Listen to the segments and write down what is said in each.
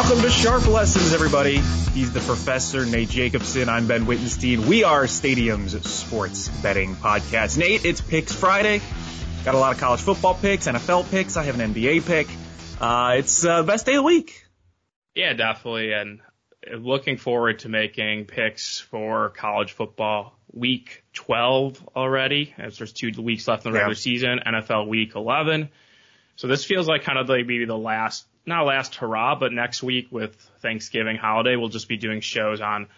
Welcome to Sharp Lessons, everybody. He's the professor, Nate Jacobson. I'm Ben Wittenstein. We are Stadium's sports betting podcast. Nate, it's Picks Friday. Got a lot of college football picks, NFL picks. I have an NBA pick. Uh, it's uh, best day of the week. Yeah, definitely. And looking forward to making picks for college football week 12 already, as there's two weeks left in the regular Yeah. season, NFL week 11. So this feels like kind of like maybe the last, not last hurrah, but next week with Thanksgiving holiday, we'll just be doing shows on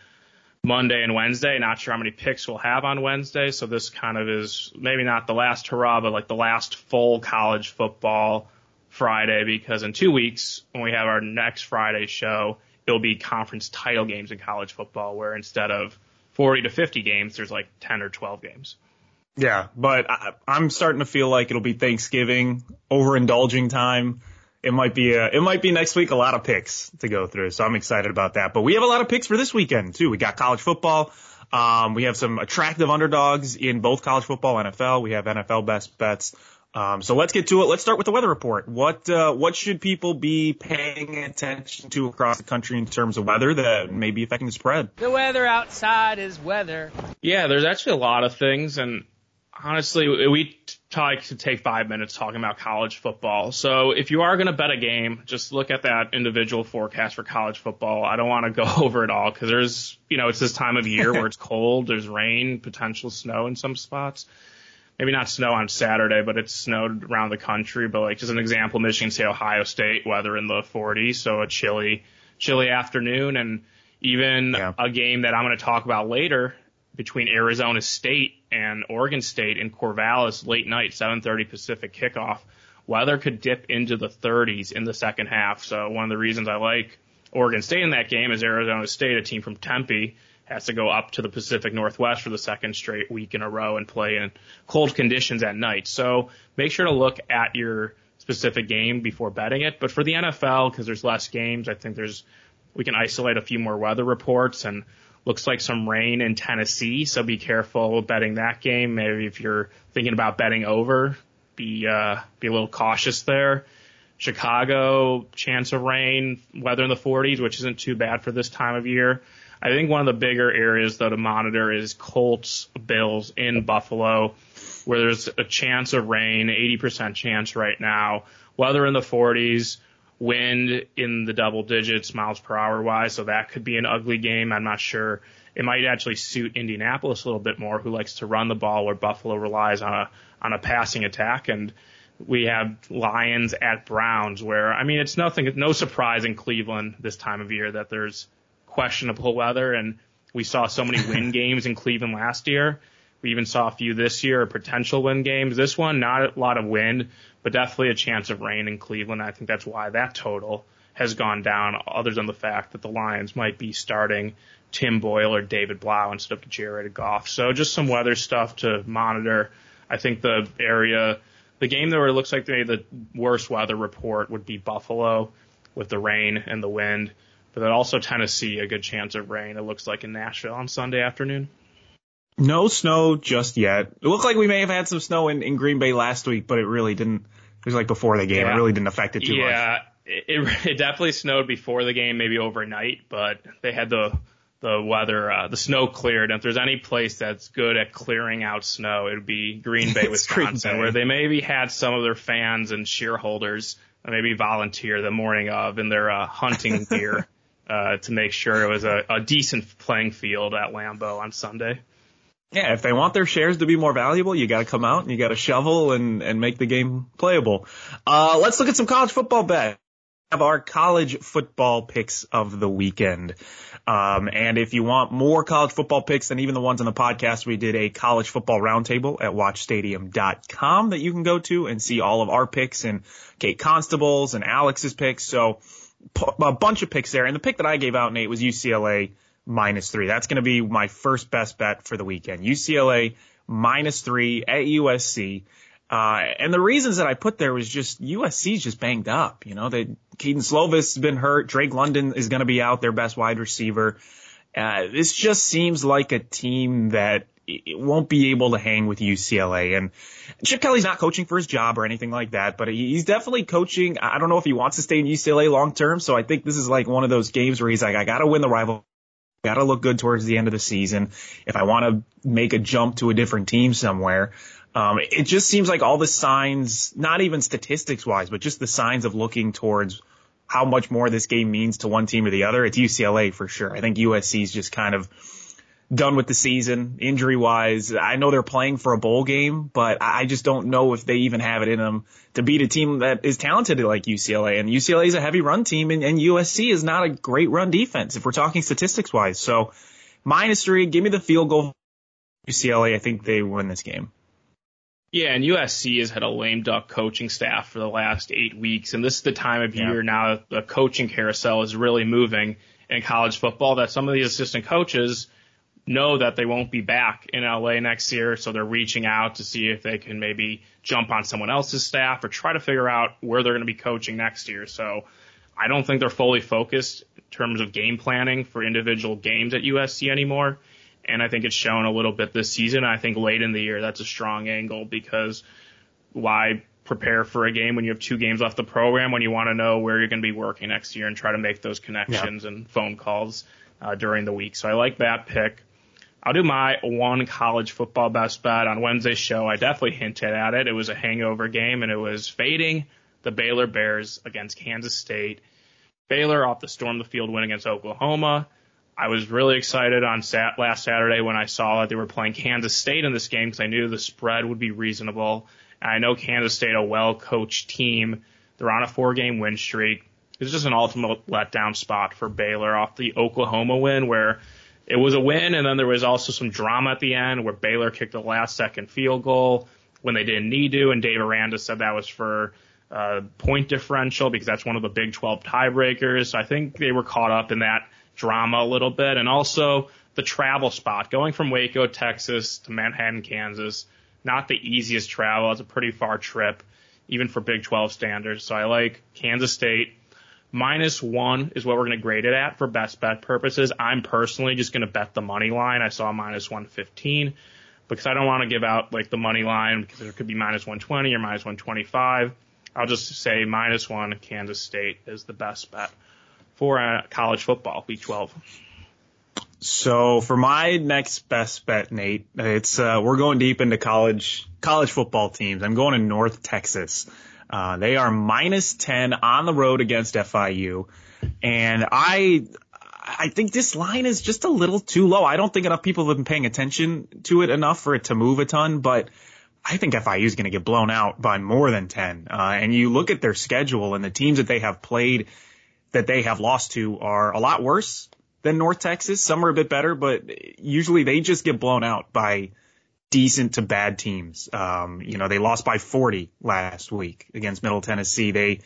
Monday and Wednesday. Not sure how many picks we'll have on Wednesday. So this kind of is maybe not the last hurrah, but like the last full college football Friday because in two weeks when we have our next Friday show, it'll be conference title games in college football where instead of 40 to 50 games, there's like 10 or 12 games. Yeah, but I, I'm starting to feel like it'll be Thanksgiving, overindulging time. It might be a, it might be next week a lot of picks to go through, so I'm excited about that. But we have a lot of picks for this weekend too. We got college football. Um, we have some attractive underdogs in both college football, and NFL. We have NFL best bets. Um, so let's get to it. Let's start with the weather report. What uh, what should people be paying attention to across the country in terms of weather that may be affecting the spread? The weather outside is weather. Yeah, there's actually a lot of things, and honestly, we like to take five minutes talking about college football. So if you are going to bet a game, just look at that individual forecast for college football. I don't want to go over it all because there's, you know, it's this time of year where it's cold, there's rain, potential snow in some spots. Maybe not snow on Saturday, but it's snowed around the country. But like just an example, Michigan State, Ohio State, weather in the 40s, so a chilly, chilly afternoon, and even Yeah. a game that I'm going to talk about later between Arizona State and Oregon State in Corvallis late night, 7:30 Pacific kickoff. Weather could dip into the 30s in the second half. So one of the reasons I like Oregon State in that game is Arizona State, a team from Tempe, has to go up to the Pacific Northwest for the second straight week in a row and play in cold conditions at night. So make sure to look at your specific game before betting it. But for the NFL, because there's less games, I think there's we can isolate a few more weather reports and looks like some rain in Tennessee. So be careful betting that game. Maybe if you're thinking about betting over, be uh, be a little cautious there. Chicago, chance of rain, weather in the 40s, which isn't too bad for this time of year. I think one of the bigger areas though to monitor is Colts Bills in Buffalo, where there's a chance of rain, 80% chance right now. Weather in the 40s, wind in the double digits miles per hour wise, so that could be an ugly game. I'm not sure. It might actually suit Indianapolis a little bit more, who likes to run the ball, where Buffalo relies on a on a passing attack. And we have Lions at Browns, where I mean it's nothing, no surprise in Cleveland this time of year that there's questionable weather, and we saw so many win games in Cleveland last year. We even saw a few this year, potential win games. This one, not a lot of wind, but definitely a chance of rain in Cleveland. I think that's why that total has gone down, other than the fact that the Lions might be starting Tim Boyle or David Blough instead of Jared Goff. So just some weather stuff to monitor. I think the area, the game where it looks like they the worst weather report would be Buffalo with the rain and the wind. But then also Tennessee, a good chance of rain. It looks like in Nashville on Sunday afternoon. No snow just yet. It looked like we may have had some snow in, in Green Bay last week, but it really didn't. It was like before the game. Yeah. It really didn't affect it too much. yeah, it, it it definitely snowed before the game, maybe overnight, but they had the the weather, uh, the snow cleared. And if there's any place that's good at clearing out snow, it would be Green Bay, It's Green Wisconsin, Bay. where they maybe had some of their fans and shareholders maybe volunteer the morning of in their uh, hunting gear uh, to make sure it was a, a decent playing field at Lambeau on Sunday. Yeah, if they want their shares to be more valuable, you got to come out and you got to shovel and and make the game playable. Uh, let's look at some college football bet. Have our college football picks of the weekend. Um, and if you want more college football picks than even the ones on the podcast, we did a college football roundtable at watchstadium.com that you can go to and see all of our picks and Kate Constable's and Alex's picks. So a bunch of picks there. And the pick that I gave out, Nate, was UCLA minus three. That's going to be my first best bet for the weekend. UCLA minus three at USC. Uh, and the reasons that I put there was just USC's just banged up. You know, that Kedon Slovis has been hurt. Drake London is going to be out, their best wide receiver. Uh, this just seems like a team that it won't be able to hang with UCLA. And Chip Kelly's not coaching for his job or anything like that, but he's definitely coaching. I don't know if he wants to stay in UCLA long term. So I think this is like one of those games where he's like, I got to win the rival got to look good towards the end of the season. If I want to make a jump to a different team somewhere, um, it just seems like all the signs, not even statistics wise, but just the signs of looking towards how much more this game means to one team or the other. It's UCLA for sure. I think USC is just kind of done with the season injury wise. I know they're playing for a bowl game, but I just don't know if they even have it in them to beat a team that is talented like UCLA. And UCLA is a heavy run team and, and USC is not a great run defense if we're talking statistics wise. So minus three, give me the field goal. UCLA, I think they win this game. Yeah, and USC has had a lame duck coaching staff for the last eight weeks, and this is the time of year yeah. now the coaching carousel is really moving in college football that some of these assistant coaches – know that they won't be back in LA next year, so they're reaching out to see if they can maybe jump on someone else's staff or try to figure out where they're going to be coaching next year. So I don't think they're fully focused in terms of game planning for individual games at USC anymore. And I think it's shown a little bit this season. I think late in the year, that's a strong angle because why prepare for a game when you have two games left the program when you want to know where you're going to be working next year and try to make those connections yeah. and phone calls uh, during the week. So I like that pick. I'll do my one college football best bet on Wednesday's show. I definitely hinted at it. It was a hangover game and it was fading the Baylor Bears against Kansas State. Baylor off the storm the field win against Oklahoma. I was really excited on sat- last Saturday when I saw that they were playing Kansas State in this game because I knew the spread would be reasonable. And I know Kansas State, a well coached team. They're on a four game win streak. It's just an ultimate letdown spot for Baylor off the Oklahoma win where it was a win, and then there was also some drama at the end where Baylor kicked the last second field goal when they didn't need to, and Dave Aranda said that was for uh, point differential because that's one of the Big 12 tiebreakers. So I think they were caught up in that drama a little bit, and also the travel spot going from Waco, Texas to Manhattan, Kansas. Not the easiest travel. It's a pretty far trip, even for Big 12 standards. So I like Kansas State Minus one is what we're going to grade it at for best bet purposes. I'm personally just going to bet the money line. I saw minus 115 because I don't want to give out like the money line because it could be minus 120 or minus 125. I'll just say minus one Kansas State is the best bet for uh, college football, week 12. So for my next best bet, Nate, it's uh, we're going deep into college college football teams. I'm going to North Texas. Uh, they are minus 10 on the road against FIU. And I, I think this line is just a little too low. I don't think enough people have been paying attention to it enough for it to move a ton, but I think FIU is going to get blown out by more than 10. Uh, and you look at their schedule and the teams that they have played that they have lost to are a lot worse than North Texas. Some are a bit better, but usually they just get blown out by decent to bad teams. Um, you know, they lost by 40 last week against Middle Tennessee. They,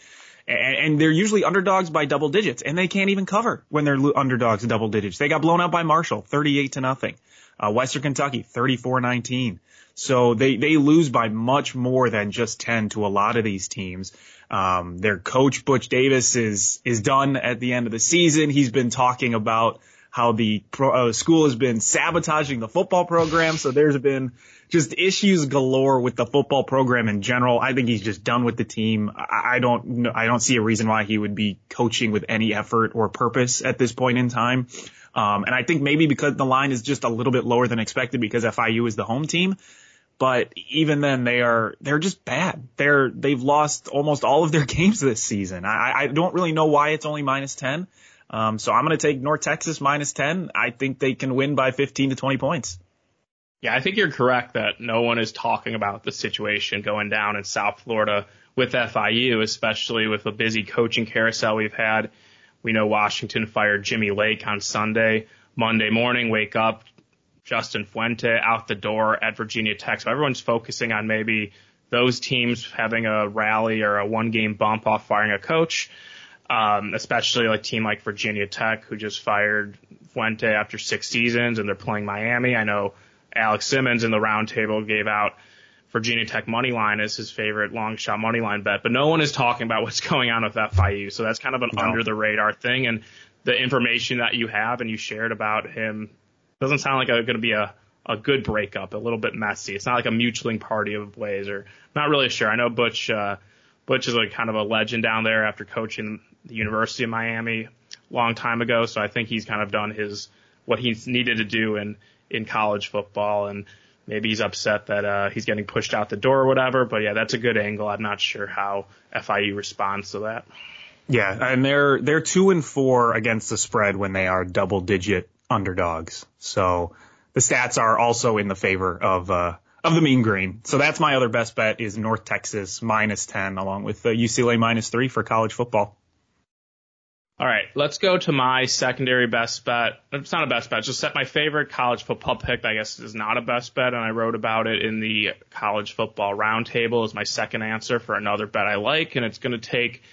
and, they're usually underdogs by double digits and they can't even cover when they're underdogs double digits. They got blown out by Marshall, 38 to nothing. Uh, Western Kentucky, 34-19. So they, they lose by much more than just 10 to a lot of these teams. Um, their coach, Butch Davis, is, is done at the end of the season. He's been talking about, how the pro, uh, school has been sabotaging the football program. So there's been just issues galore with the football program in general. I think he's just done with the team. I, I don't, I don't see a reason why he would be coaching with any effort or purpose at this point in time. Um, and I think maybe because the line is just a little bit lower than expected because FIU is the home team. But even then, they are they're just bad. They're they've lost almost all of their games this season. I, I don't really know why it's only minus ten. Um, so I'm going to take North Texas minus 10. I think they can win by 15 to 20 points. Yeah, I think you're correct that no one is talking about the situation going down in South Florida with FIU, especially with the busy coaching carousel we've had. We know Washington fired Jimmy Lake on Sunday. Monday morning, wake up, Justin Fuente out the door at Virginia Tech. So everyone's focusing on maybe those teams having a rally or a one game bump off firing a coach. Um, especially like a team like Virginia Tech who just fired Fuente after six seasons and they're playing Miami. I know Alex Simmons in the roundtable gave out Virginia Tech money line as his favorite long shot money line bet, but no one is talking about what's going on with FIU. So that's kind of an no. under the radar thing. And the information that you have and you shared about him doesn't sound like it's going to be a, a good breakup, a little bit messy. It's not like a mutualing party of ways or not really sure. I know Butch, uh, Butch is like kind of a legend down there after coaching the University of Miami a long time ago. So I think he's kind of done his, what he's needed to do in, in college football and maybe he's upset that, uh, he's getting pushed out the door or whatever. But yeah, that's a good angle. I'm not sure how FIU responds to that. Yeah, and they're they're two and four against the spread when they are double digit underdogs. So the stats are also in the favor of uh, of the mean green. So that's my other best bet is North Texas minus 10 along with UCLA minus 3 for college football. All right, let's go to my secondary best bet. It's not a best bet, just set my favorite college football pick. I guess is not a best bet, and I wrote about it in the college football roundtable as my second answer for another bet I like, and it's going to take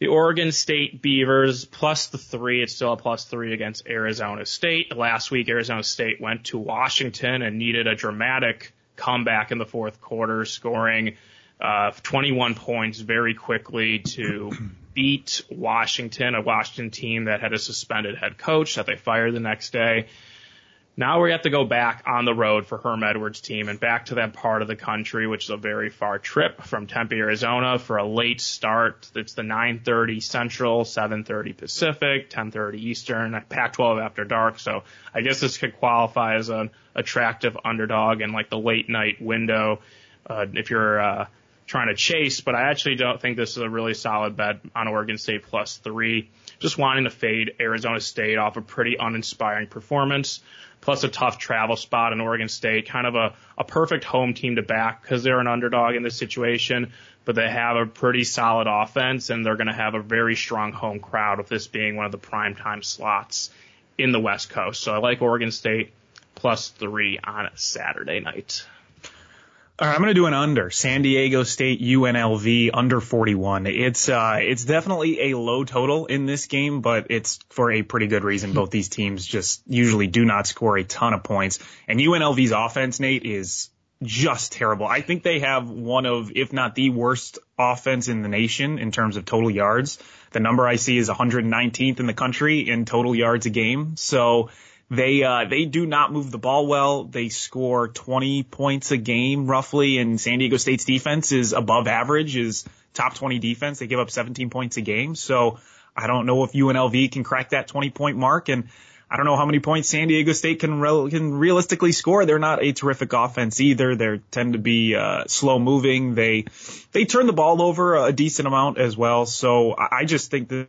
the Oregon State Beavers plus the three. It's still a plus three against Arizona State. Last week, Arizona State went to Washington and needed a dramatic comeback in the fourth quarter, scoring uh, 21 points very quickly to beat Washington, a Washington team that had a suspended head coach that they fired the next day. Now we have to go back on the road for Herm Edwards' team and back to that part of the country, which is a very far trip from Tempe, Arizona for a late start. It's the 9:30 Central, 7:30 Pacific, 10:30 Eastern, Pac-12 after dark. So I guess this could qualify as an attractive underdog in like the late night window uh, if you're uh, trying to chase. But I actually don't think this is a really solid bet on Oregon State plus three. Just wanting to fade Arizona State off a pretty uninspiring performance plus a tough travel spot in Oregon State, kind of a, a perfect home team to back because they're an underdog in this situation, but they have a pretty solid offense and they're going to have a very strong home crowd with this being one of the prime time slots in the West Coast. So I like Oregon State plus three on Saturday night. Right, I'm going to do an under. San Diego State UNLV under 41. It's uh it's definitely a low total in this game, but it's for a pretty good reason. Both these teams just usually do not score a ton of points. And UNLV's offense, Nate, is just terrible. I think they have one of, if not the worst offense in the nation in terms of total yards. The number I see is 119th in the country in total yards a game. So they uh, they do not move the ball well. They score 20 points a game roughly, and San Diego State's defense is above average, is top 20 defense. They give up 17 points a game. So I don't know if UNLV can crack that 20 point mark, and I don't know how many points San Diego State can re- can realistically score. They're not a terrific offense either. They tend to be uh, slow moving. They they turn the ball over a decent amount as well. So I just think that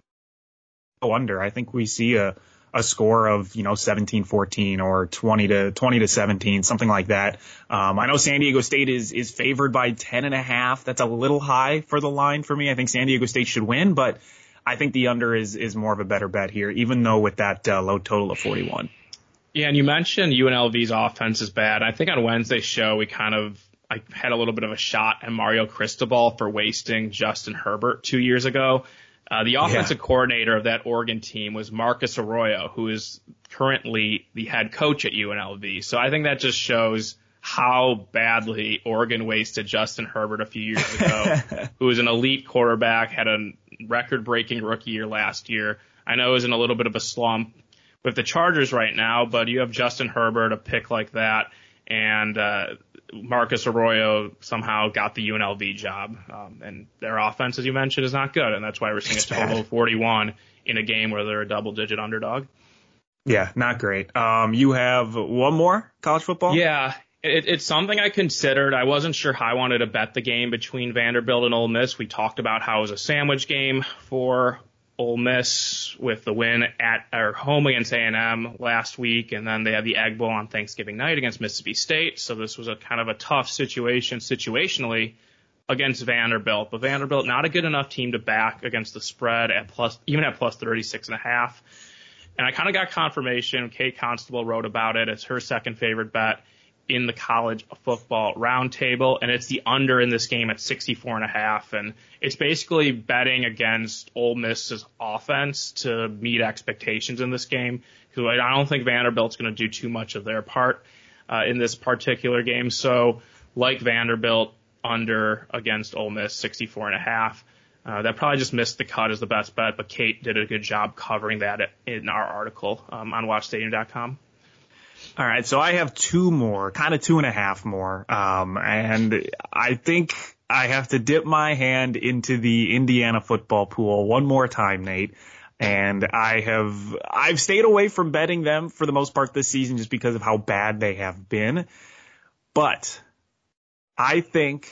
under. I think we see a a score of, you know, 17-14 or 20 to 20 to 17, something like that. Um, I know San Diego State is, is favored by 10 and a half. That's a little high for the line for me. I think San Diego State should win, but I think the under is, is more of a better bet here, even though with that uh, low total of 41. Yeah, and you mentioned UNLV's offense is bad. I think on Wednesday's show we kind of I had a little bit of a shot at Mario Cristobal for wasting Justin Herbert two years ago. Uh, the offensive yeah. coordinator of that Oregon team was Marcus Arroyo, who is currently the head coach at UNLV. So I think that just shows how badly Oregon wasted Justin Herbert a few years ago, who was an elite quarterback, had a record breaking rookie year last year. I know is in a little bit of a slump with the Chargers right now, but you have Justin Herbert, a pick like that, and uh, Marcus Arroyo somehow got the UNLV job, um, and their offense, as you mentioned, is not good, and that's why we're seeing it's a total of 41 in a game where they're a double-digit underdog. Yeah, not great. Um, you have one more college football? Yeah, it, it's something I considered. I wasn't sure how I wanted to bet the game between Vanderbilt and Ole Miss. We talked about how it was a sandwich game for Ole Miss with the win at or home against A&M last week, and then they had the Egg Bowl on Thanksgiving night against Mississippi State. So this was a kind of a tough situation situationally against Vanderbilt, but Vanderbilt not a good enough team to back against the spread at plus even at plus 36 and a half. And I kind of got confirmation. Kate Constable wrote about it. It's her second favorite bet in the college football roundtable, and it's the under in this game at 64 and a half. And it's basically betting against Ole Miss's offense to meet expectations in this game. Because I don't think Vanderbilt's going to do too much of their part uh, in this particular game. So, like Vanderbilt, under against Ole Miss, 64 and a half. Uh, that probably just missed the cut as the best bet, but Kate did a good job covering that in our article um, on WatchStadium.com. All right, so I have two more, kind of two and a half more, um, and I think I have to dip my hand into the Indiana football pool one more time, Nate. And I have I've stayed away from betting them for the most part this season just because of how bad they have been. But I think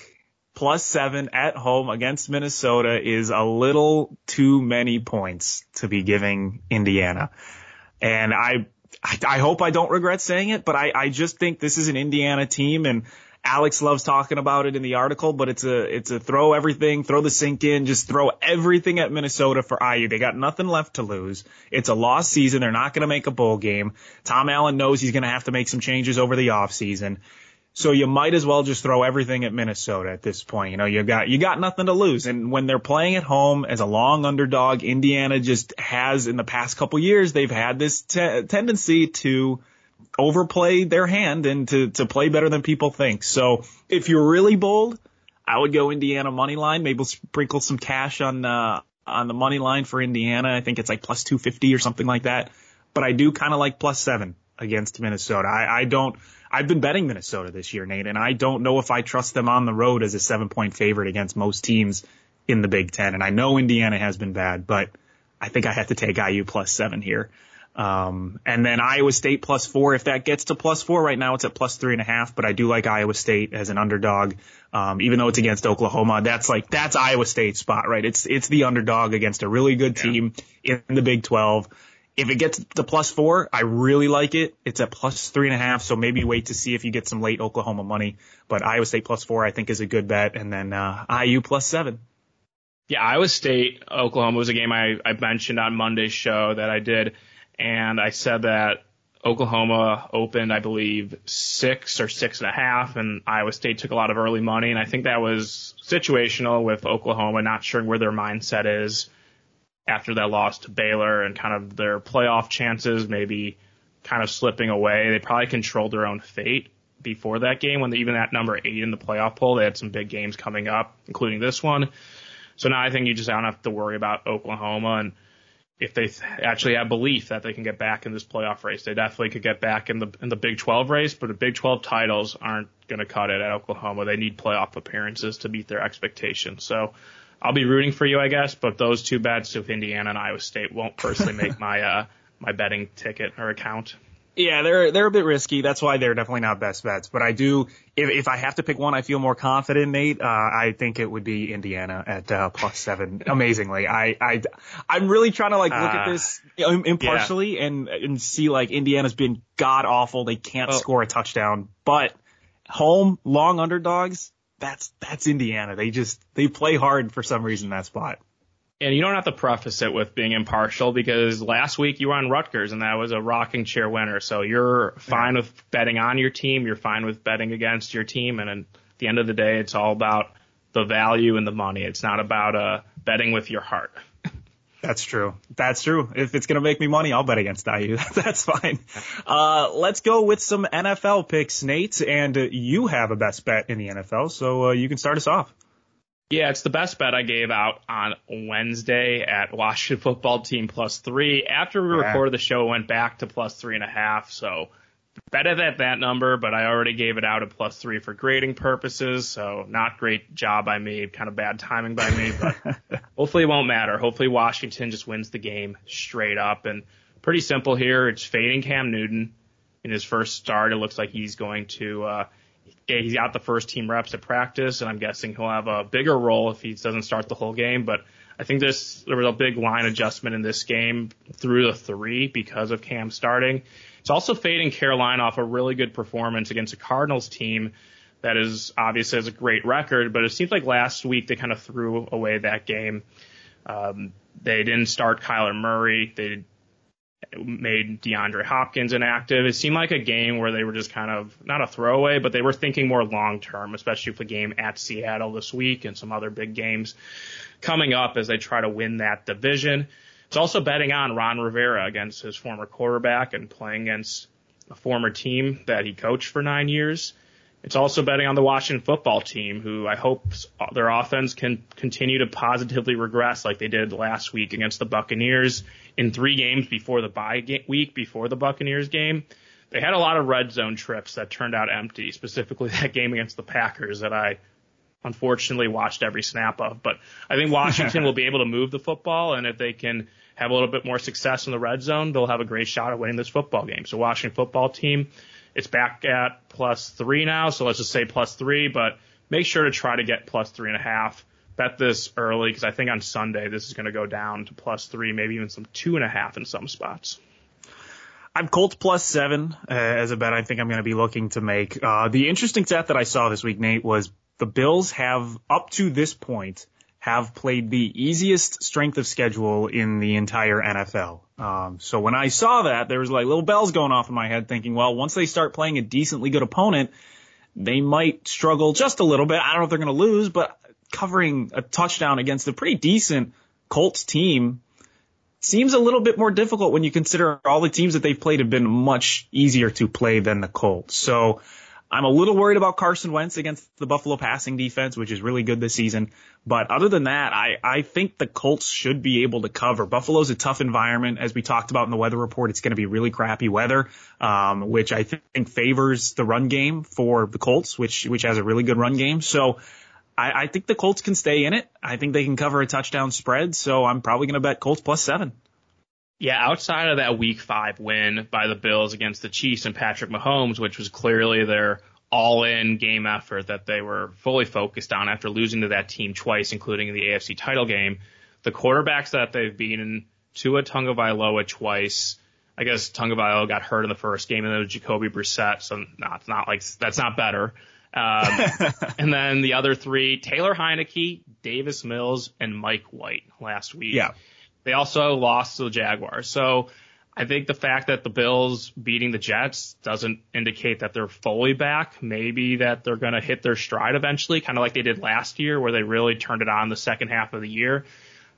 plus seven at home against Minnesota is a little too many points to be giving Indiana. And I, I, I hope I don't regret saying it, but I, I just think this is an Indiana team and Alex loves talking about it in the article, but it's a, it's a throw everything, throw the sink in, just throw everything at Minnesota for IU. They got nothing left to lose. It's a lost season. They're not going to make a bowl game. Tom Allen knows he's going to have to make some changes over the offseason. So you might as well just throw everything at Minnesota at this point. You know, you got you got nothing to lose. And when they're playing at home as a long underdog, Indiana just has in the past couple years they've had this te- tendency to overplay their hand and to to play better than people think. So if you're really bold, I would go Indiana money line. Maybe sprinkle some cash on uh, on the money line for Indiana. I think it's like plus 250 or something like that. But I do kind of like plus seven against Minnesota. I, I don't. I've been betting Minnesota this year, Nate, and I don't know if I trust them on the road as a seven point favorite against most teams in the Big Ten. And I know Indiana has been bad, but I think I have to take IU plus seven here. Um, and then Iowa State plus four. If that gets to plus four right now, it's at plus three and a half, but I do like Iowa State as an underdog. Um, even though it's against Oklahoma, that's like, that's Iowa State's spot, right? It's, it's the underdog against a really good team yeah. in the Big 12. If it gets to plus four, I really like it. It's at plus three and a half, so maybe wait to see if you get some late Oklahoma money. But Iowa State plus four, I think, is a good bet, and then uh, IU plus seven. Yeah, Iowa State, Oklahoma was a game I, I mentioned on Monday's show that I did, and I said that Oklahoma opened, I believe, six or six and a half, and Iowa State took a lot of early money, and I think that was situational with Oklahoma not sure where their mindset is after that loss to Baylor and kind of their playoff chances maybe kind of slipping away. They probably controlled their own fate before that game when they even at number eight in the playoff poll. They had some big games coming up, including this one. So now I think you just don't have to worry about Oklahoma and if they actually have belief that they can get back in this playoff race, they definitely could get back in the in the Big 12 race. But the Big 12 titles aren't going to cut it at Oklahoma. They need playoff appearances to meet their expectations. So I'll be rooting for you, I guess, but those two bets with Indiana and Iowa State won't personally make my uh my betting ticket or account. Yeah, they're they're a bit risky. That's why they're definitely not best bets. But I do, if if I have to pick one, I feel more confident. Nate, uh, I think it would be Indiana at uh, plus seven. Amazingly, I I I'm really trying to like look uh, at this impartially yeah. and and see like Indiana's been god awful. They can't oh. score a touchdown, but home long underdogs that's that's Indiana. They just they play hard for some reason that spot. And you don't have to preface it with being impartial because last week you were on Rutgers and that was a rocking chair winner. So you're fine with betting on your team. You're fine with betting against your team. And at the end of the day, it's all about the value and the money. It's not about uh, betting with your heart. That's true. That's true. If it's going to make me money, I'll bet against IU. That's fine. Uh, let's go with some NFL picks, Nate. And uh, you have a best bet in the NFL, so uh, you can start us off. Yeah, it's the best bet I gave out on Wednesday at Washington football team plus three. After we yeah. recorded the show, it went back to plus three and a half. So bet it at that number, but I already gave it out at plus three for grading purposes. So not great job by me, kind of bad timing by me, but hopefully it won't matter. Hopefully Washington just wins the game straight up and pretty simple here. It's fading Cam Newton in his first start. It looks like he's going to, uh, he's got the first team reps at practice, and I'm guessing he'll have a bigger role if he doesn't start the whole game. But I think this there was a big line adjustment in this game through the three because of Cam starting. It's also fading Carolina off a really good performance against a Cardinals team that is obviously has a great record, but it seems like last week they kind of threw away that game. Um, they didn't start Kyler Murray. They made DeAndre Hopkins inactive. It seemed like a game where they were just kind of not a throwaway, but they were thinking more long term, especially with the game at Seattle this week and some other big games coming up as they try to win that division. It's also betting on Ron Rivera against his former quarterback and playing against a former team that he coached for nine years. It's also betting on the Washington football team, who I hope their offense can continue to positively regress like they did last week against the Buccaneers in three games before the bye week, before the Buccaneers game. They had a lot of red zone trips that turned out empty, specifically that game against the Packers that I unfortunately watched every snap of. But I think Washington will be able to move the football, and if they can have a little bit more success in the red zone, they'll have a great shot at winning this football game. So Washington football team it's back at plus three now, so let's just say plus three, but make sure to try to get plus three and a half. Bet this early because I think on Sunday this is going to go down to plus three, maybe even some two and a half in some spots. I'm Colts plus seven uh, as a bet. I think I'm going to be looking to make. Uh, the interesting stat that I saw this week, Nate, was the Bills have up to this point have played the easiest strength of schedule in the entire NFL. Um, so when I saw that, there was like little bells going off in my head thinking, well, once they start playing a decently good opponent, they might struggle just a little bit. I don't know if they're going to lose, but covering a touchdown against a pretty decent Colts team seems a little bit more difficult when you consider all the teams that they've played have been much easier to play than the Colts. So I'm a little worried about Carson Wentz against the Buffalo passing defense, which is really good this season. But other than that, I, I think the Colts should be able to cover. Buffalo's a tough environment. As we talked about in the weather report, it's going to be really crappy weather, um, which I think favors the run game for the Colts, which, which has a really good run game. So I, I think the Colts can stay in it. I think they can cover a touchdown spread. So I'm probably going to bet Colts plus seven. Yeah, outside of that week five win by the Bills against the Chiefs and Patrick Mahomes, which was clearly their all in game effort that they were fully focused on after losing to that team twice, including in the AFC title game, the quarterbacks that they've beaten, Tua Tagovailoa twice. I guess Tagovailoa got hurt in the first game, and then Jacoby Brissett, so not, not like that's not better. Um, and then the other three, Taylor Heinicke, Davis Mills, and Mike White last week. Yeah. They also lost to the Jaguars. So I think the fact that the Bills beating the Jets doesn't indicate that they're fully back. Maybe that they're going to hit their stride eventually, kind of like they did last year, where they really turned it on the second half of the year.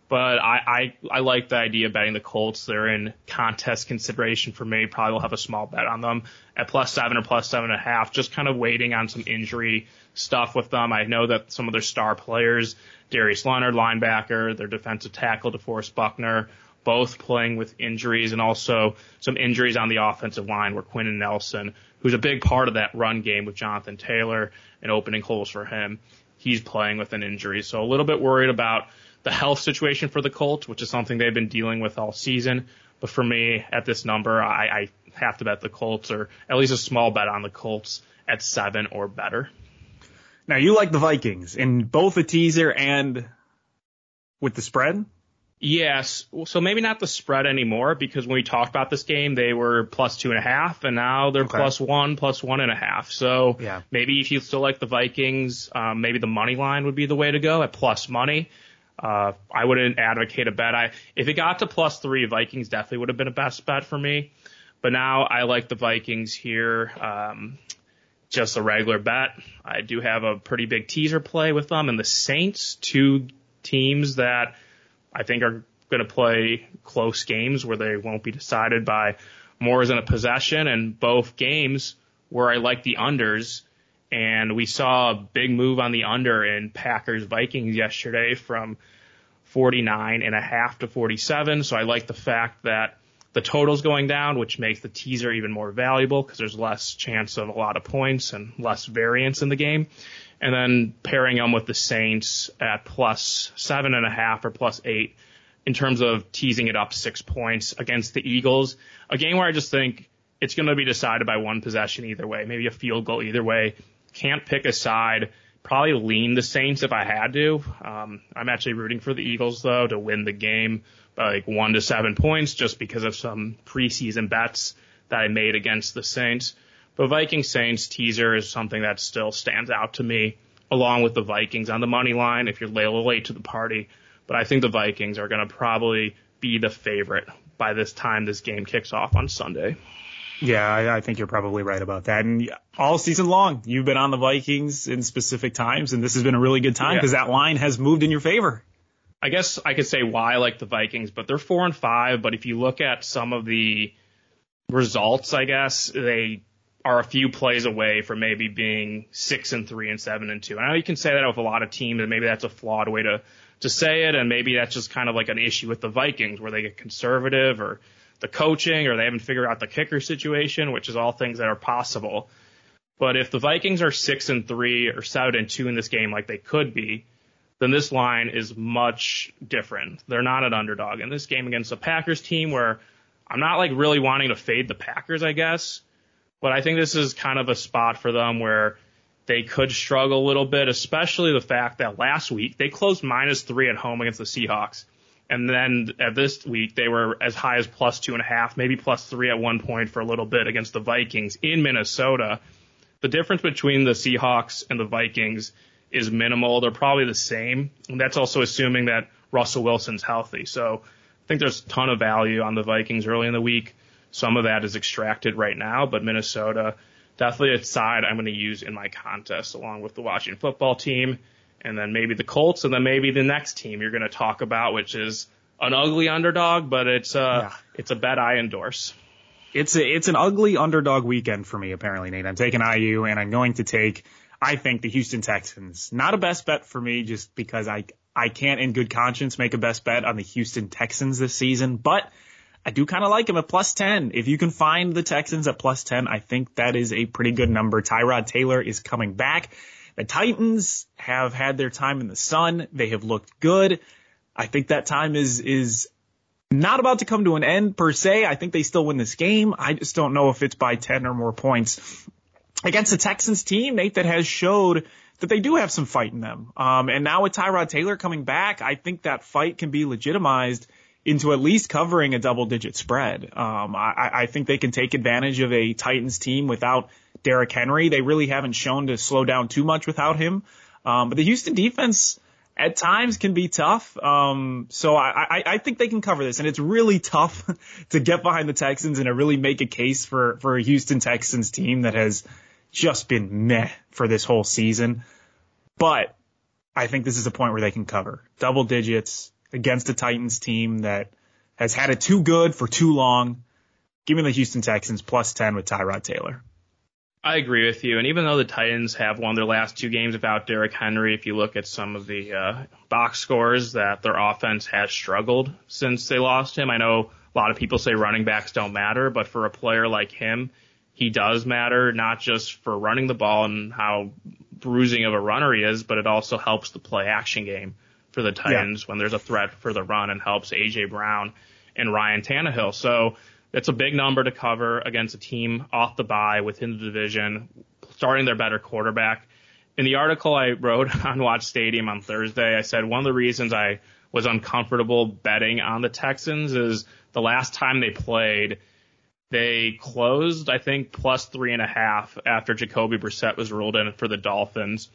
But I, I, I like the idea of betting the Colts. They're in contest consideration for me. Probably will have a small bet on them at plus seven or plus seven and a half. Just kind of waiting on some injury stuff with them. I know that some of their star players, Darius Leonard, linebacker, their defensive tackle, DeForest Buckner, both playing with injuries and also some injuries on the offensive line where and Nelson, who's a big part of that run game with Jonathan Taylor and opening holes for him, he's playing with an injury. So a little bit worried about the health situation for the Colts, which is something they've been dealing with all season. But for me, at this number, I, I have to bet the Colts or at least a small bet on the Colts at seven or better. Now you like the Vikings in both the teaser and with the spread? Yes. So maybe not the spread anymore because when we talked about this game, they were plus two and a half and now they're okay. plus one, plus one and a half. So yeah. maybe if you still like the Vikings, um, maybe the money line would be the way to go at plus money. Uh, I wouldn't advocate a bet. I, if it got to plus three, Vikings definitely would have been a best bet for me. But now I like the Vikings here. Um, just a regular bet. I do have a pretty big teaser play with them and the Saints, two teams that I think are going to play close games where they won't be decided by more than a possession and both games where I like the unders and we saw a big move on the under in Packers Vikings yesterday from 49 and a half to 47. So I like the fact that the total's going down, which makes the teaser even more valuable because there's less chance of a lot of points and less variance in the game and then pairing them with the Saints at plus seven and a half or plus eight in terms of teasing it up six points against the Eagles. A game where I just think it's going to be decided by one possession either way, maybe a field goal either way. can't pick a side, probably lean the Saints if I had to. Um, I'm actually rooting for the Eagles though to win the game by like one to seven points just because of some preseason bets that I made against the Saints. But Viking Saints teaser is something that still stands out to me along with the Vikings on the money line if you're late to the party. But I think the Vikings are going to probably be the favorite by this time this game kicks off on Sunday. Yeah, I, I, think you're probably right about that. And all season long, you've been on the Vikings in specific times, and this has been a really good time because yeah. that line has moved in your favor. I guess I could say why I like the Vikings, but they're four and five. But if you look at some of the results, I guess they are a few plays away from maybe being six and three and seven and two. I know you can say that with a lot of teams, and maybe that's a flawed way to to say it, and maybe that's just kind of like an issue with the Vikings where they get conservative or the coaching or they haven't figured out the kicker situation, which is all things that are possible. But if the Vikings are six and three or seven and two in this game like they could be, then this line is much different. They're not an underdog in this game against the Packers team where I'm not like really wanting to fade the Packers, I guess. But I think this is kind of a spot for them where they could struggle a little bit, especially the fact that last week they closed minus three at home against the Seahawks. And then at this week, they were as high as plus two and a half, maybe plus three at one point for a little bit against the Vikings in Minnesota. The difference between the Seahawks and the Vikings is minimal. They're probably the same. And that's also assuming that Russell Wilson's healthy. So I think there's a ton of value on the Vikings early in the week. Some of that is extracted right now, but Minnesota, definitely a side I'm going to use in my contest along with the Washington football team and then maybe the Colts, and then maybe the next team you're going to talk about, which is an ugly underdog, but it's a yeah. it's a bet I endorse. It's a it's an ugly underdog weekend for me. Apparently, Nate. I'm taking IU, and I'm going to take I think the Houston Texans. Not a best bet for me, just because I I can't in good conscience make a best bet on the Houston Texans this season, but. I do kind of like them at plus 10. If you can find the Texans at plus 10, I think that is a pretty good number. Tyrod Taylor is coming back. The Titans have had their time in the sun. They have looked good. I think that time is, is not about to come to an end per se. I think they still win this game. I just don't know if it's by 10 or more points against the Texans team, Nate, that has showed that they do have some fight in them. Um, and now with Tyrod Taylor coming back, I think that fight can be legitimized into at least covering a double digit spread. Um, I, I think they can take advantage of a Titans team without Derrick Henry. They really haven't shown to slow down too much without him. Um, but the Houston defense at times can be tough. Um, so I, I, I think they can cover this and it's really tough to get behind the Texans and to really make a case for, for a Houston Texans team that has just been meh for this whole season. But I think this is a point where they can cover double digits against a Titans team that has had it too good for too long. Give me the Houston Texans plus 10 with Tyrod Taylor. I agree with you. And even though the Titans have won their last two games without Derrick Henry, if you look at some of the uh, box scores, that their offense has struggled since they lost him. I know a lot of people say running backs don't matter, but for a player like him, he does matter, not just for running the ball and how bruising of a runner he is, but it also helps the play action game for the Titans yeah. when there's a threat for the run and helps AJ Brown and Ryan Tannehill. So it's a big number to cover against a team off the bye within the division, starting their better quarterback. In the article I wrote on Watch Stadium on Thursday, I said one of the reasons I was uncomfortable betting on the Texans is the last time they played, they closed, I think, plus three and a half after Jacoby Brissett was ruled in for the Dolphins.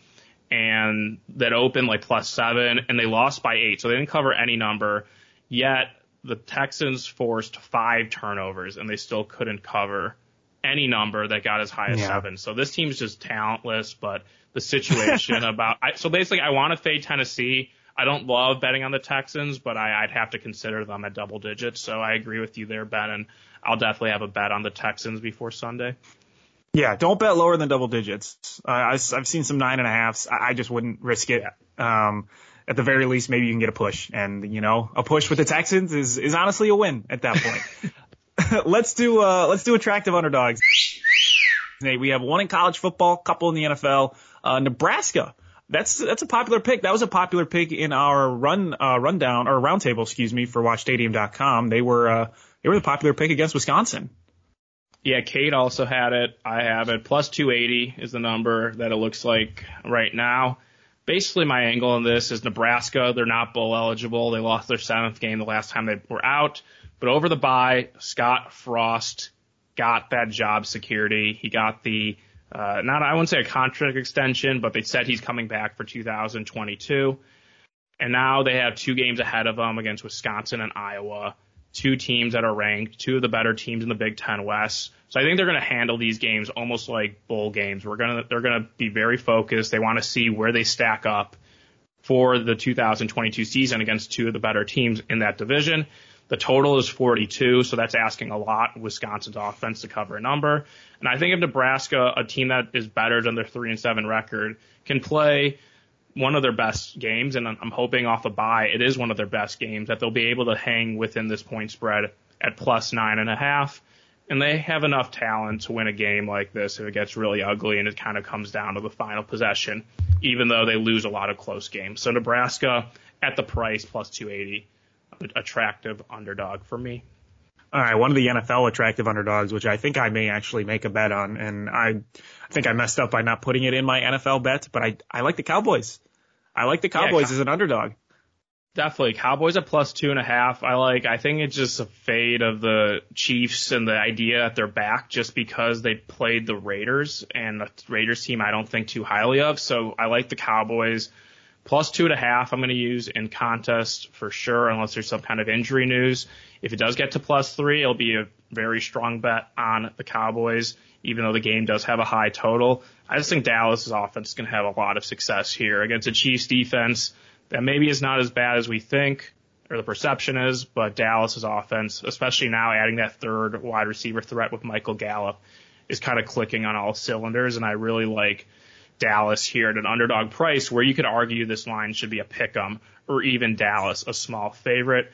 And that opened like plus seven, and they lost by eight. So they didn't cover any number. Yet the Texans forced five turnovers and they still couldn't cover any number that got as high as yeah. seven. So this team's just talentless, but the situation about, I, so basically I want to fade Tennessee. I don't love betting on the Texans, but I, I'd have to consider them at double digits. So I agree with you there, Ben, and I'll definitely have a bet on the Texans before Sunday. Yeah, don't bet lower than double digits. Uh, I, I've seen some nine and a halfs. I, I just wouldn't risk it. Um, at the very least, maybe you can get a push. And, you know, a push with the Texans is, is honestly a win at that point. let's do, uh, let's do attractive underdogs. Hey, we have one in college football, couple in the NFL, uh, Nebraska. That's, that's a popular pick. That was a popular pick in our run, uh, rundown or roundtable, excuse me, for watchstadium.com. They were, uh, they were the popular pick against Wisconsin. Yeah, Kate also had it. I have it. Plus 280 is the number that it looks like right now. Basically, my angle on this is Nebraska. They're not bowl eligible. They lost their seventh game the last time they were out. But over the bye, Scott Frost got that job security. He got the uh, not I wouldn't say a contract extension, but they said he's coming back for 2022. And now they have two games ahead of them against Wisconsin and Iowa two teams that are ranked, two of the better teams in the Big Ten West. So I think they're going to handle these games almost like bowl games. We're going to, they're going to be very focused. They want to see where they stack up for the 2022 season against two of the better teams in that division. The total is 42, so that's asking a lot. Wisconsin's offense to cover a number. And I think if Nebraska, a team that is better than their three and seven record, can play one of their best games, and I'm hoping off a bye, it is one of their best games that they'll be able to hang within this point spread at plus nine and a half. And they have enough talent to win a game like this if it gets really ugly and it kind of comes down to the final possession, even though they lose a lot of close games. So Nebraska at the price plus 280, attractive underdog for me. All right, one of the NFL attractive underdogs, which I think I may actually make a bet on, and I, I think I messed up by not putting it in my NFL bet, but I, I like the Cowboys. I like the Cowboys yeah, as an underdog. Definitely, Cowboys at plus two and a half. I like. I think it's just a fade of the Chiefs and the idea that they're back just because they played the Raiders and the Raiders team I don't think too highly of. So I like the Cowboys plus two and a half. I'm going to use in contest for sure, unless there's some kind of injury news. If it does get to plus three, it'll be a very strong bet on the Cowboys, even though the game does have a high total. I just think Dallas' offense is going to have a lot of success here against a Chiefs defense that maybe is not as bad as we think or the perception is, but Dallas' offense, especially now adding that third wide receiver threat with Michael Gallup, is kind of clicking on all cylinders, and I really like Dallas here at an underdog price where you could argue this line should be a pick 'em or even Dallas a small favorite.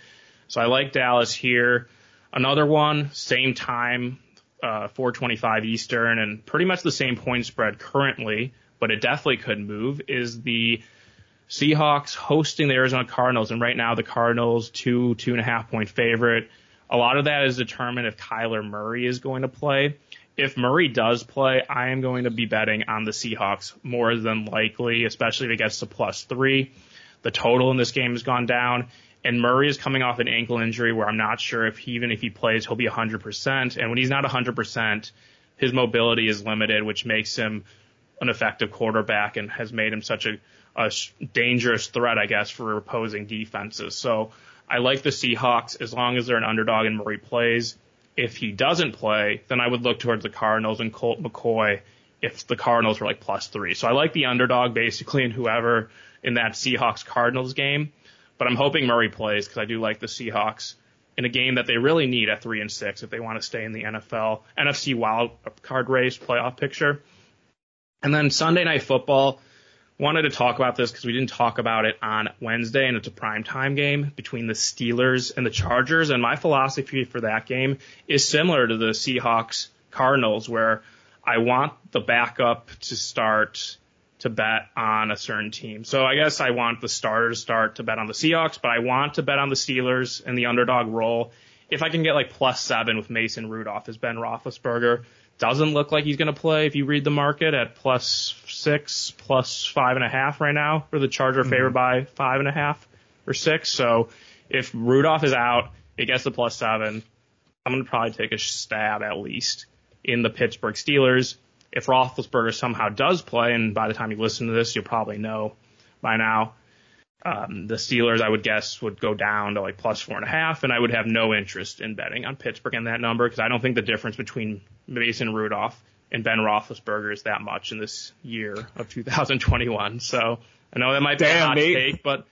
So I like Dallas here. Another one, same time, uh, 425 Eastern, and pretty much the same point spread currently, but it definitely could move, is the Seahawks hosting the Arizona Cardinals. And right now, the Cardinals, two, two and a half point favorite. A lot of that is determined if Kyler Murray is going to play. If Murray does play, I am going to be betting on the Seahawks more than likely, especially if it gets to plus three. The total in this game has gone down. And Murray is coming off an ankle injury where I'm not sure if he, even if he plays, he'll be 100%. And when he's not 100%, his mobility is limited, which makes him an effective quarterback and has made him such a, a dangerous threat, I guess, for opposing defenses. So I like the Seahawks as long as they're an underdog and Murray plays. If he doesn't play, then I would look towards the Cardinals and Colt McCoy if the Cardinals were like plus three. So I like the underdog basically in whoever in that Seahawks Cardinals game. But I'm hoping Murray plays because I do like the Seahawks in a game that they really need at three and six if they want to stay in the NFL NFC wild card race playoff picture. And then Sunday night football. Wanted to talk about this because we didn't talk about it on Wednesday, and it's a prime time game between the Steelers and the Chargers. And my philosophy for that game is similar to the Seahawks Cardinals, where I want the backup to start to bet on a certain team. So I guess I want the starter to start to bet on the Seahawks, but I want to bet on the Steelers and the underdog role. If I can get like plus seven with Mason Rudolph as Ben Roethlisberger, doesn't look like he's going to play if you read the market at plus six, plus five and a half right now for the Charger mm-hmm. favored by five and a half or six. So if Rudolph is out, it gets the plus seven. I'm going to probably take a stab at least in the Pittsburgh Steelers if Roethlisberger somehow does play, and by the time you listen to this, you'll probably know by now, um, the Steelers, I would guess, would go down to like plus four and a half, and I would have no interest in betting on Pittsburgh in that number because I don't think the difference between Mason Rudolph and Ben Roethlisberger is that much in this year of 2021. So I know that might be Damn, a hot Nate. take, but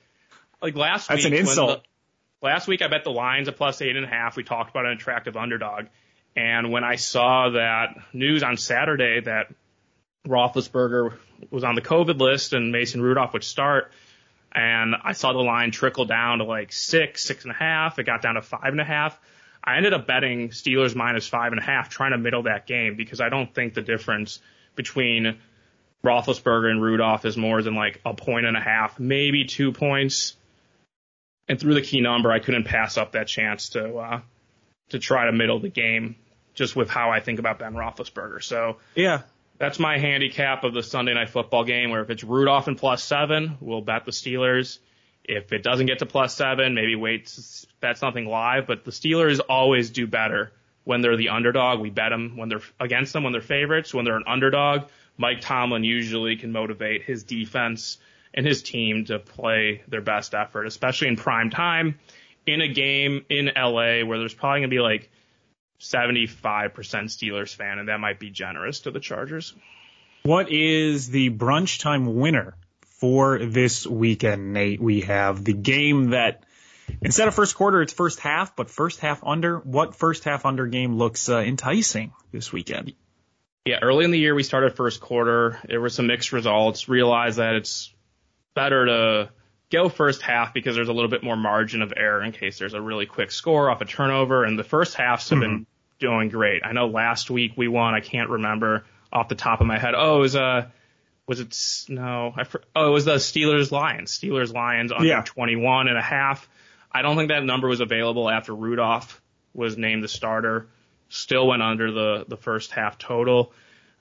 like last That's week, an insult. The, last week I bet the Lions at plus eight and a half. We talked about an attractive underdog. And when I saw that news on Saturday that Roethlisberger was on the COVID list and Mason Rudolph would start, and I saw the line trickle down to like six, six and a half. It got down to five and a half. I ended up betting Steelers minus five and a half, trying to middle that game because I don't think the difference between Roethlisberger and Rudolph is more than like a point and a half, maybe two points. And through the key number, I couldn't pass up that chance to uh, to try to middle the game just with how I think about Ben Roethlisberger. So Yeah. That's my handicap of the Sunday night football game. Where if it's Rudolph and plus seven, we'll bet the Steelers. If it doesn't get to plus seven, maybe wait to bet something live. But the Steelers always do better when they're the underdog. We bet them when they're against them when they're favorites. When they're an underdog, Mike Tomlin usually can motivate his defense and his team to play their best effort, especially in prime time in a game in LA where there's probably gonna be like 75% Steelers fan, and that might be generous to the Chargers. What is the brunch time winner for this weekend, Nate? We have the game that instead of first quarter, it's first half, but first half under. What first half under game looks uh, enticing this weekend? Yeah, early in the year we started first quarter. There were some mixed results. Realized that it's better to go first half because there's a little bit more margin of error in case there's a really quick score off a turnover. And the first halves have been doing great. I know last week we won. I can't remember off the top of my head. Oh, it was uh was it s- no? I oh, it was the Steelers Lions. Steelers Lions under Yeah. 21 and a half. I don't think that number was available after Rudolph was named the starter. Still went under the the first half total.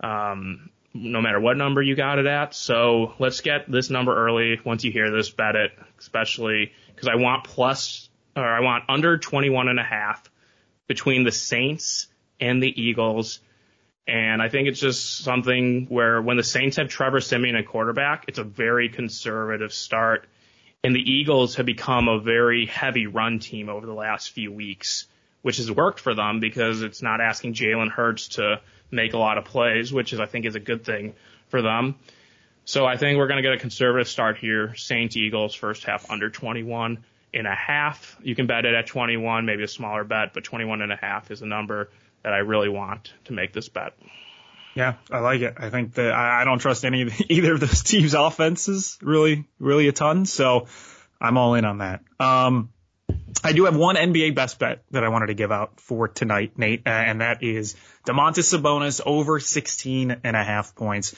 Um, no matter what number you got it at. So let's get this number early. Once you hear this, bet it, especially because I want plus or I want under 21 and a half between the Saints and the Eagles. And I think it's just something where when the Saints have Trevor Siemian at quarterback, it's a very conservative start. And the Eagles have become a very heavy run team over the last few weeks, which has worked for them because it's not asking Jalen Hurts to make a lot of plays, which is, I think, is a good thing for them. So I think we're going to get a conservative start here. Saints Eagles first half under 21 and a half. You can bet it at 21, maybe a smaller bet, but 21 and a half is a number that I really want to make this bet. Yeah, I like it. I think that I, I don't trust any of either of those teams' offenses really, really a ton. So I'm all in on that. Um, I do have one NBA best bet that I wanted to give out for tonight, Nate, uh, and that is Domantas Sabonis over 16 and a half points.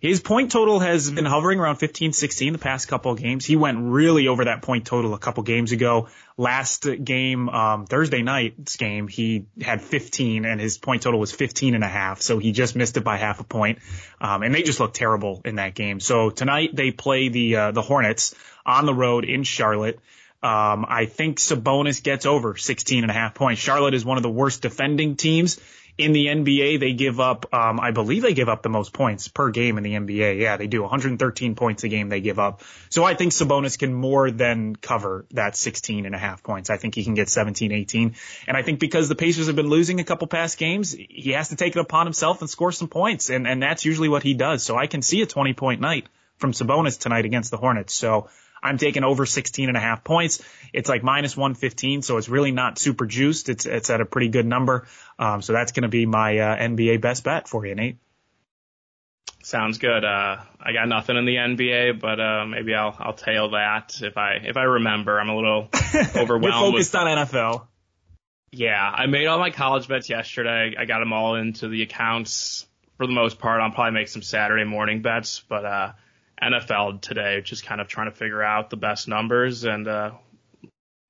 His point total has been hovering around 15, 16 the past couple of games. He went really over that point total a couple games ago. Last game, um, Thursday night's game, he had 15 and his point total was 15 and a half. So he just missed it by half a point. Um, and they just looked terrible in that game. So tonight they play the, uh, the Hornets on the road in Charlotte. Um, I think Sabonis gets over 16 and a half points. Charlotte is one of the worst defending teams in the NBA. They give up, um, I believe they give up the most points per game in the NBA. Yeah, they do 113 points a game they give up. So I think Sabonis can more than cover that 16 and a half points. I think he can get 17, 18. And I think because the Pacers have been losing a couple past games, he has to take it upon himself and score some points. And, and that's usually what he does. So I can see a 20 point night from Sabonis tonight against the Hornets. So I'm taking over 16 and a half points. It's like minus 115, so it's really not super juiced. It's it's at a pretty good number. Um, so that's going to be my uh, NBA best bet for you, Nate. Sounds good. Uh, I got nothing in the NBA, but uh, maybe I'll I'll tail that if I if I remember. I'm a little overwhelmed. You're overwhelmed. with, focused on NFL. yeah, I made all my college bets yesterday. I got them all into the accounts for the most part. I'll probably make some Saturday morning bets, but uh, NFL today, just kind of trying to figure out the best numbers and uh,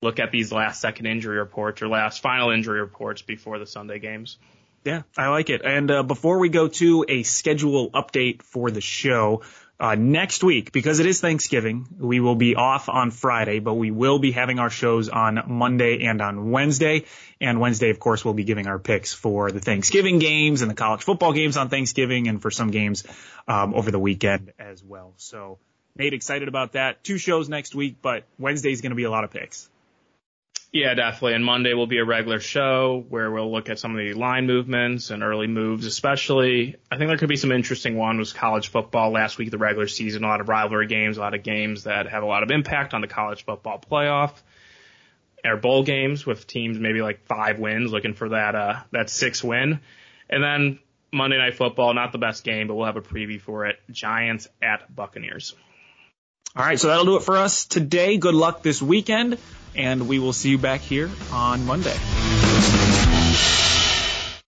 look at these last second injury reports or last final injury reports before the Sunday games. Yeah, I like it. And uh, before we go to a schedule update for the show, uh, next week, because it is Thanksgiving, we will be off on Friday, but we will be having our shows on Monday and on Wednesday. And Wednesday, of course, we'll be giving our picks for the Thanksgiving games and the college football games on Thanksgiving and for some games um, over the weekend as well. So, Nate, excited about that. Two shows next week, but Wednesday is going to be a lot of picks. Yeah, definitely. And Monday will be a regular show where we'll look at some of the line movements and early moves, especially. I think there could be some interesting one was college football last week, the regular season, a lot of rivalry games, a lot of games that have a lot of impact on the college football playoff. Our bowl games with teams maybe like five wins, looking for that uh that six win. And then Monday night football, not the best game, but we'll have a preview for it. Giants at Buccaneers. All right, so that'll do it for us today. Good luck this weekend, and we will see you back here on Monday.